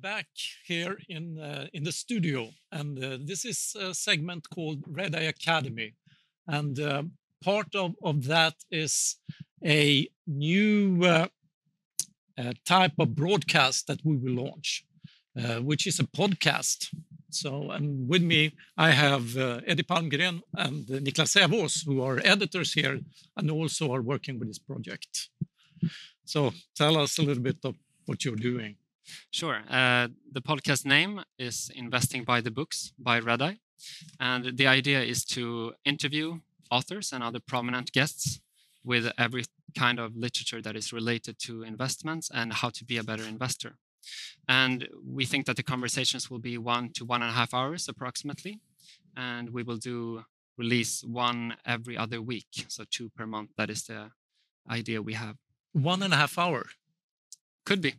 back here in uh, in the studio, and uh, this is a segment called Red Eye Academy, and uh, part of of that is a new uh, uh, type of broadcast that we will launch, uh, which is a podcast. So, and with me, I have Eddie Palmgren and Niklas Sävås, who are editors here and also are working with this project. So, tell us a little bit of what you're doing. Sure. Uh, the podcast name is Investing by the Books by Redeye. And the idea is to interview authors and other prominent guests with every kind of literature that is related to investments and how to be a better investor. And we think that the conversations will be one to one and a half hours approximately. And we will do release one every other week, so two per month. That is the idea we have. One and a half hour? Could be.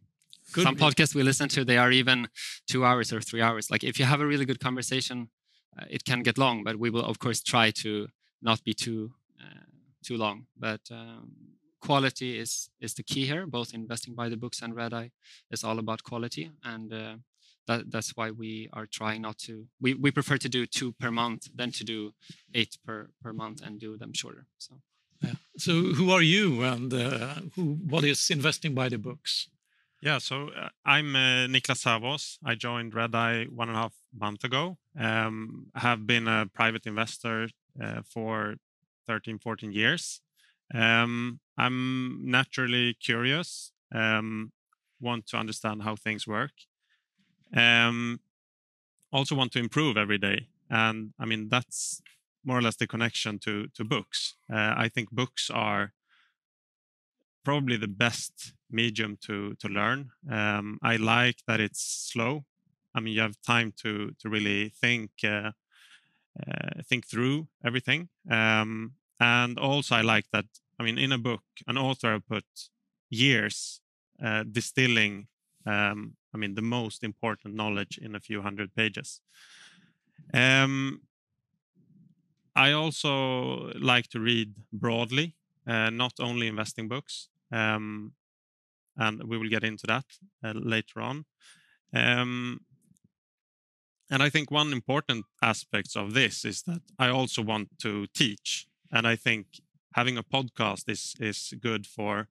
Some podcasts we listen to, they are even two hours or three hours. Like if you have a really good conversation, uh, it can get long, but we will of course try to not be too uh, too long. But um, quality is is the key here. Both investing by the books and Redeye is all about quality, and uh, that, that's why we are trying not to. We we prefer to do two per month than to do eight per per month and do them shorter. So. Yeah. So, who are you, and uh, who? What is investing by the books? Yeah, so uh, I'm uh, Niklas Sävås. I joined Redeye one and a half month ago. Um, have been a private investor uh, for 13, 14 years. Um, I'm naturally curious, um, want to understand how things work. Um, also want to improve every day. And I mean, that's more or less the connection to, to books. Uh, I think books are probably the best medium to to learn. Um, I like that it's slow. I mean, you have time to to really think uh, uh, think through everything. Um, and also, I like that. I mean, in a book, an author put years uh, distilling. Um, I mean, the most important knowledge in a few hundred pages. Um, I also like to read broadly, uh, not only investing books. Um, and we will get into that uh, later on. Um, and I think one important aspect of this is that I also want to teach, and I think having a podcast is is good for.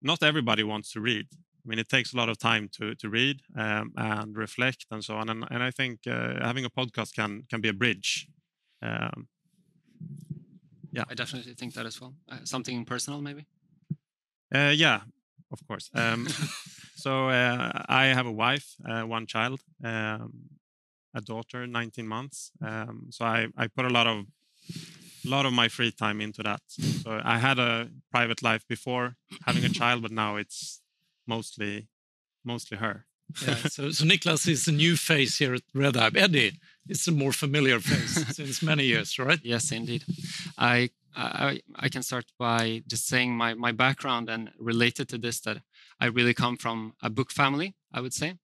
Not everybody wants to read. I mean, it takes a lot of time to to read um, and reflect and so on. And, and I think uh, having a podcast can can be a bridge. Um, yeah, I definitely think that as well. Uh, something personal, maybe. Uh, yeah, of course. Um, so uh, I have a wife, uh, one child, um, a daughter, 19 months. Um, so I, I put a lot of lot of my free time into that. So I had a private life before having a child, but now it's mostly mostly her. yeah, so, so Niklas is a new face here at Red Eye. Eddie is a more familiar face since many years, right? Yes, indeed. I I, I can start by just saying my, my background and related to this that I really come from a book family, I would say.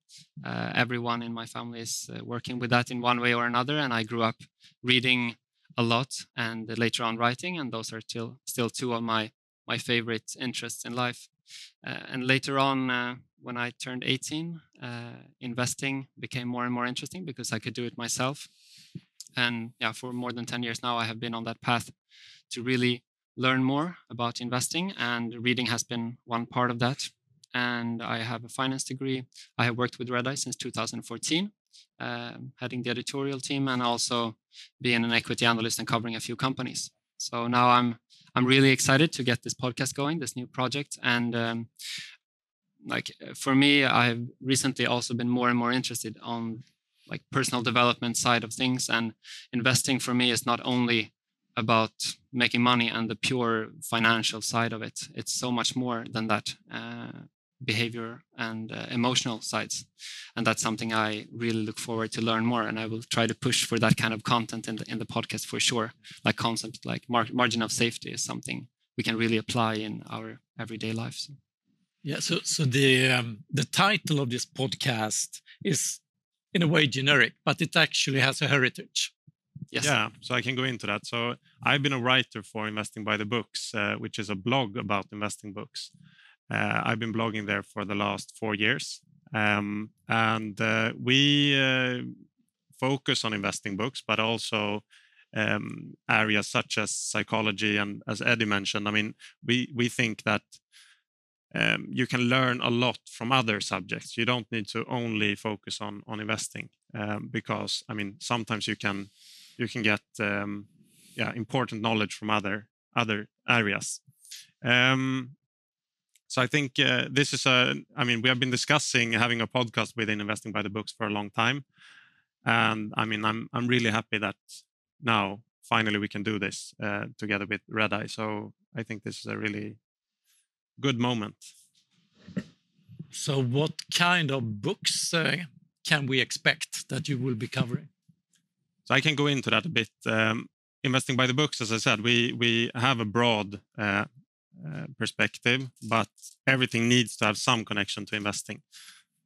Uh, everyone in my family is uh, working with that in one way or another. And I grew up reading a lot and later on writing. And those are still, still two of my, my favorite interests in life. Uh, and later on, uh, when I turned 18, uh, investing became more and more interesting because I could do it myself. And yeah, for more than 10 years now, I have been on that path to really learn more about investing, and reading has been one part of that. And I have a finance degree. I have worked with Redeye since 2014, um, heading the editorial team, and also being an equity analyst and covering a few companies. So now I'm I'm really excited to get this podcast going, this new project, and um, like for me, I've recently also been more and more interested on like personal development side of things, and investing for me is not only about making money and the pure financial side of it. It's so much more than that uh, behavior and uh, emotional sides. And that's something I really look forward to learn more. And I will try to push for that kind of content in the, in the podcast for sure. Like concept like mar- margin of safety is something we can really apply in our everyday lives. Yeah. So, so the um, the title of this podcast is in a way generic, but it actually has a heritage. Yes. Yeah, so I can go into that. So I've been a writer for Investing by the Books, uh, which is a blog about investing books. Uh, I've been blogging there for the last four years, um, and uh, we uh, focus on investing books, but also um, areas such as psychology and as Eddie mentioned. I mean, we we think that um, you can learn a lot from other subjects. You don't need to only focus on on investing um, because I mean sometimes you can you can get um, yeah important knowledge from other other areas. Um, so I think uh, this is a. I mean, we have been discussing having a podcast within investing by the books for a long time, and I mean, I'm I'm really happy that now finally we can do this uh, together with Red Eye. So I think this is a really good moment. So, what kind of books uh, can we expect that you will be covering? So I can go into that a bit. Um, investing by the books, as I said, we we have a broad uh, uh, perspective, but everything needs to have some connection to investing.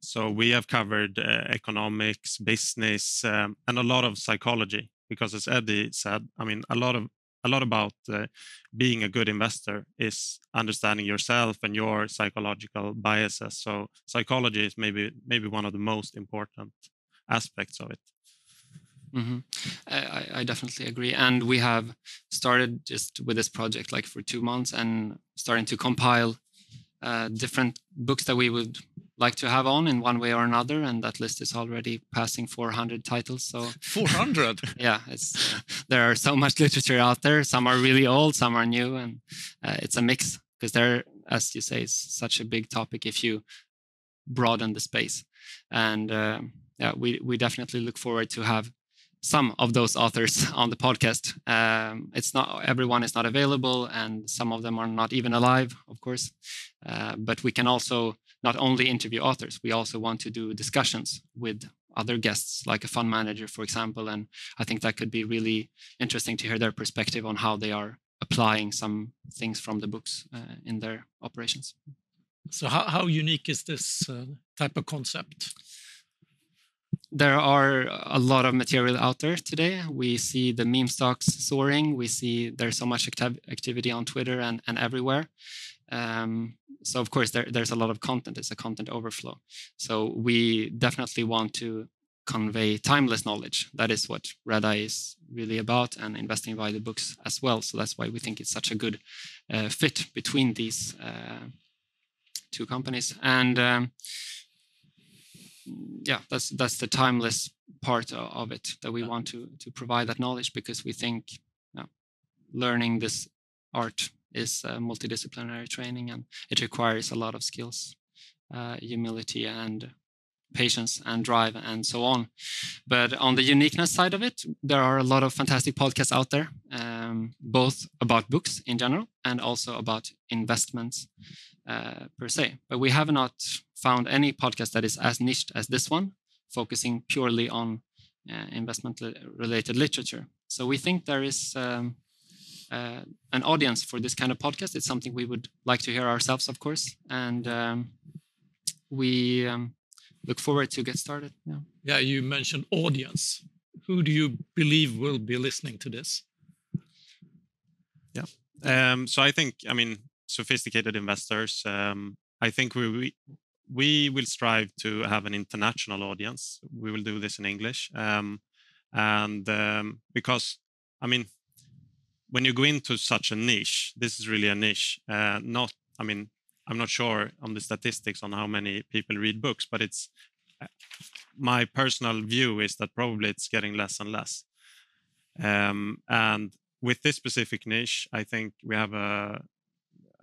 So we have covered uh, economics, business, um, and a lot of psychology. Because as Eddie said, I mean, a lot of a lot about uh, being a good investor is understanding yourself and your psychological biases. So psychology is maybe maybe one of the most important aspects of it. Mm-hmm. I, I, definitely agree. And we have started just with this project like for two months and starting to compile uh, different books that we would like to have on in one way or another. And that list is already passing 400 titles. So 400? yeah, it's uh, there are so much literature out there. Some are really old, some are new, and uh, it's a mix because there, as you say, is such a big topic if you broaden the space. And uh, yeah, we we definitely look forward to have some of those authors on the podcast. Um, it's not everyone is not available, and some of them are not even alive, of course. Uh, but we can also not only interview authors, we also want to do discussions with other guests, like a fund manager, for example. And I think that could be really interesting to hear their perspective on how they are applying some things from the books uh, in their operations. So, how, how unique is this uh, type of concept? There are a lot of material out there today. We see the meme stocks soaring. We see there's so much activ activity on Twitter and, and everywhere. Um, so of course there, there's a lot of content. It's a content overflow. So we definitely want to convey timeless knowledge. That is what Redeye is really about, and investing by the books as well. So that's why we think it's such a good uh, fit between these uh, two companies. And um, yeah, that's that's the timeless part of it that we want to to provide that knowledge because we think you know, learning this art is multidisciplinary training and it requires a lot of skills, uh, humility and patience and drive and so on. But on the uniqueness side of it, there are a lot of fantastic podcasts out there, um, both about books in general and also about investments uh, per se. But we have not found any podcast that is as niched as this one, focusing purely on uh, investment related literature. So we think there is um, uh, an audience for this kind of podcast. It's something we would like to hear ourselves, of course, and um, we um, look forward to get started. Yeah. yeah, you mentioned audience. Who do you believe will be listening to this? Yeah, um, so I think I mean sophisticated investors. Um, I think we, we we will strive to have an international audience. We will do this in English, um, and um, because I mean, when you go into such a niche, this is really a niche. Uh, not, I mean, I'm not sure on the statistics on how many people read books, but it's uh, my personal view is that probably it's getting less and less. Um, and with this specific niche, I think we have a,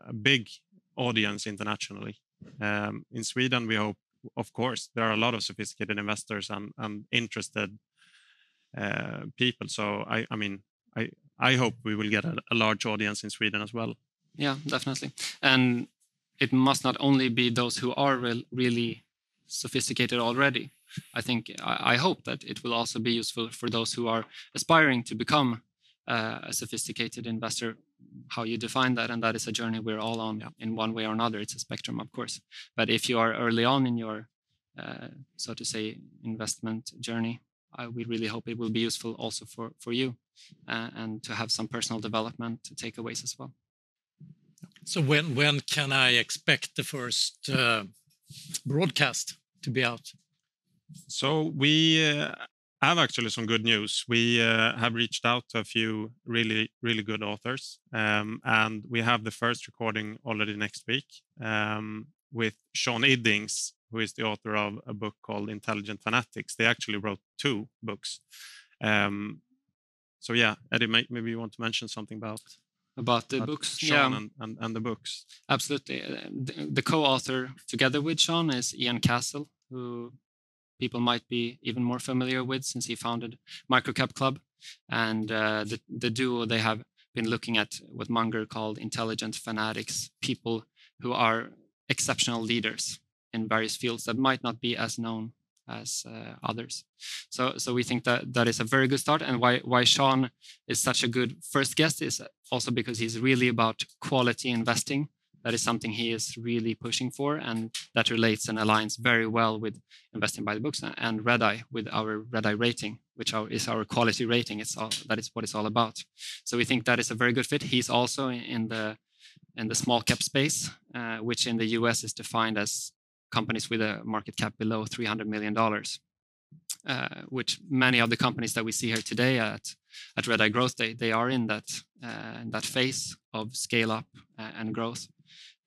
a big audience internationally. Um, in Sweden, we hope, of course, there are a lot of sophisticated investors and, and interested uh, people. So I, I mean, I, I hope we will get a, a large audience in Sweden as well. Yeah, definitely. And it must not only be those who are re really sophisticated already. I think I, I, hope that it will also be useful for those who are aspiring to become uh, a sophisticated investor. How you define that, and that is a journey we're all on yeah. in one way or another. It's a spectrum, of course. But if you are early on in your, uh, so to say, investment journey, I, we really hope it will be useful also for for you, uh, and to have some personal development takeaways as well. So when when can I expect the first uh, broadcast? to be out? So we uh, have actually some good news. We uh, have reached out to a few really, really good authors, um, and we have the first recording already next week um, with Sean Iddings, who is the author of a book called Intelligent Fanatics. They actually wrote two books. Um, so yeah, Eddie, maybe you want to mention something about about the books. Sean yeah. and, and, and, the books. Absolutely. Uh, the, the co-author together with Sean is Ian Cassel, who people might be even more familiar with since he founded Microcap Club. And uh, the, the duo, they have been looking at what Munger called intelligent fanatics, people who are exceptional leaders in various fields that might not be as known as uh, others. So, so we think that that is a very good start. And why why Sean is such a good first guest is also because he's really about quality investing. That is something he is really pushing for, and that relates and aligns very well with investing by the books and Redeye with our Redeye rating, which is our quality rating. It's all that is what it's all about. So we think that is a very good fit. He's also in the in the small cap space, uh, which in the US is defined as companies with a market cap below $300 million, uh, which many of the companies that we see here today at, at Red Eye Growth Day, they are in that, uh, in that phase of scale up and growth.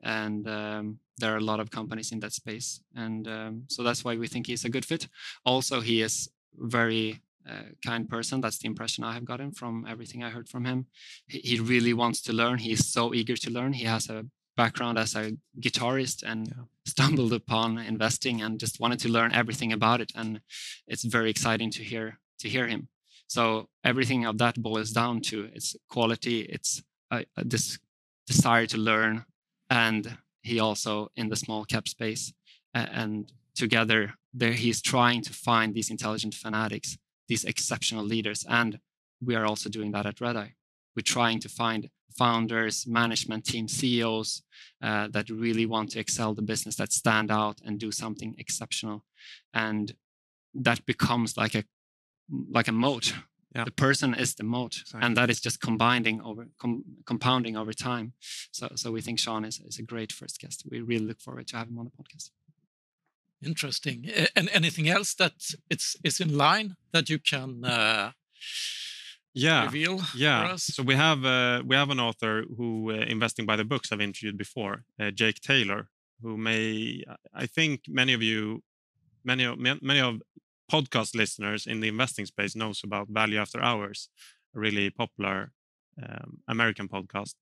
And um, there are a lot of companies in that space. And um, so that's why we think he's a good fit. Also, he is very uh, kind person. That's the impression I have gotten from everything I heard from him. He, he really wants to learn. He's so eager to learn. He has a background as a guitarist and yeah. stumbled upon investing and just wanted to learn everything about it. And it's very exciting to hear to hear him. So everything of that boils down to its quality it's a, a this desire to learn and he also in the small cap space. And together there he's trying to find these intelligent fanatics these exceptional leaders. And we are also doing that at redeye we're trying to find founders, management team, CEOs uh, that really want to excel the business, that stand out and do something exceptional, and that becomes like a like a moat. Yeah. The person is the moat, exactly. and that is just combining over com, compounding over time. So, so we think Sean is, is a great first guest. We really look forward to having him on the podcast. Interesting. And anything else that it's is in line that you can uh, yeah reveal yeah. so we have uh, we have an author who uh, investing by the books i've interviewed before uh, jake taylor who may i think many of you many of many of podcast listeners in the investing space knows about value after hours a really popular um, american podcast.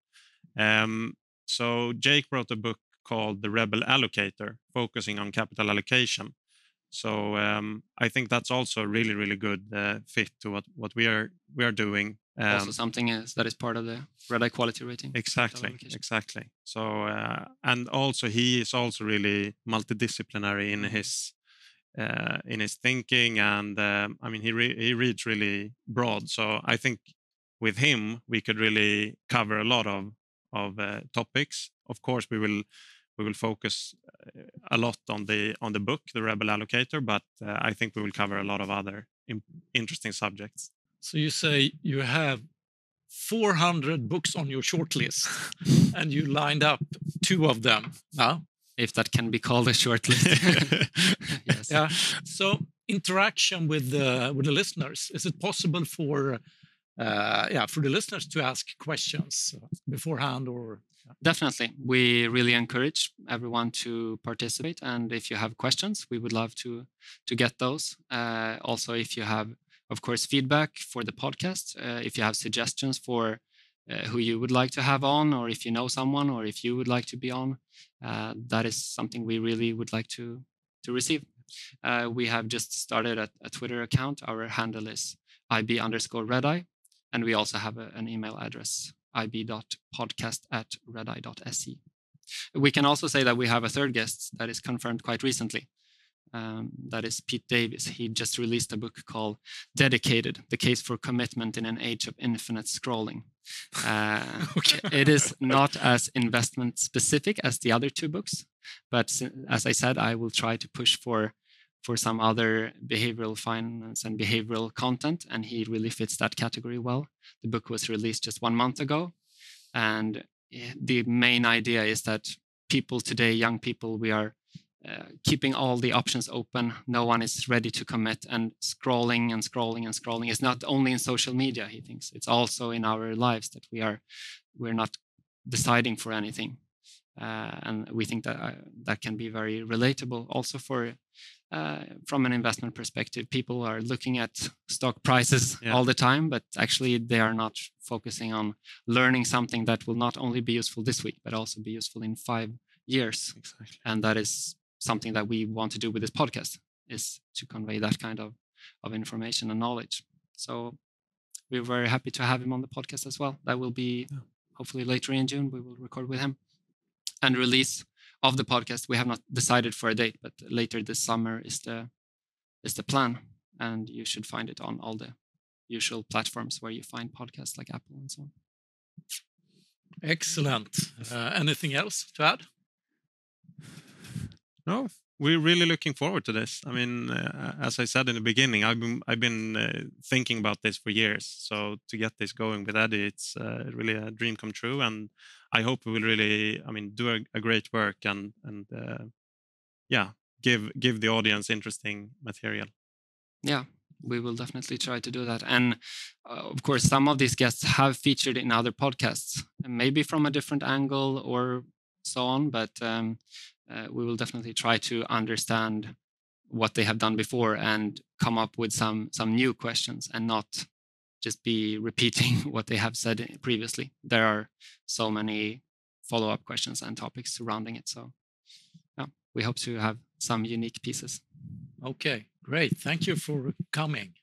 Um, so jake wrote a book called the rebel allocator focusing on capital allocation so um, I think that's also a really, really good uh, fit to what, what we are we are doing. Um, also, something is that is part of the Redeye quality rating. Exactly, exactly. So uh, and also he is also really multidisciplinary in his uh, in his thinking, and um, I mean he re- he reads really broad. So I think with him we could really cover a lot of of uh, topics. Of course, we will we will focus uh, a lot on the on the book, the Rebel Allocator, but uh, I think we will cover a lot of other interesting subjects. So you say you have 400 books on your shortlist, and you lined up two of them now. If that can be called a shortlist. yes. Yeah. So interaction with the with the listeners. Is it possible for uh, yeah for the listeners to ask questions beforehand or Definitely. We really encourage everyone to participate. And if you have questions, we would love to, to get those. Uh, also, if you have, of course, feedback for the podcast, uh, if you have suggestions for uh, who you would like to have on, or if you know someone, or if you would like to be on, uh, that is something we really would like to, to receive. Uh, we have just started a, a, Twitter account. Our handle is IB underscore Redeye. And we also have a, an email address ib.podcast at redeye.se. We can also say that we have a third guest that is confirmed quite recently. Um, that is Pete Davis. He just released a book called Dedicated The Case for Commitment in an Age of Infinite Scrolling. Uh, okay. It is not as investment specific as the other two books, but as I said, I will try to push for for some other behavioral finance and behavioral content, and he really fits that category well. The book was released just one month ago, and eh, the main idea is that people today, young people, we are uh, keeping all the options open. No one is ready to commit, and scrolling and scrolling and scrolling is not only in social media. He thinks it's also in our lives that we are we're not deciding for anything, uh, and we think that uh, that can be very relatable also for. Uh, from an investment perspective, people are looking at stock prices yeah. all the time, but actually they are not focusing on learning something that will not only be useful this week, but also be useful in five years. Exactly. And that is something that we want to do with this podcast is to convey that kind of, of information and knowledge. So we're very happy to have him on the podcast as well. That will be yeah. hopefully later in June. We will record with him and release of the podcast. We have not decided for a date, but later this summer is the is the plan, and you should find it on all the usual platforms where you find podcasts like Apple and so on. Excellent. Uh, anything else to add? No, we're really looking forward to this. I mean, uh, as I said in the beginning, I've been I've been uh, thinking about this for years. So to get this going with Eddie, it's uh, really a dream come true, and I hope we will really, I mean, do a, a great work and and uh, yeah, give give the audience interesting material. Yeah, we will definitely try to do that. And uh, of course, some of these guests have featured in other podcasts, maybe from a different angle or so on. But um, uh, we will definitely try to understand what they have done before and come up with some some new questions and not just be repeating what they have said previously. There are so many follow-up questions and topics surrounding it. So yeah, we hope to have some unique pieces. Okay, great. Thank you for coming.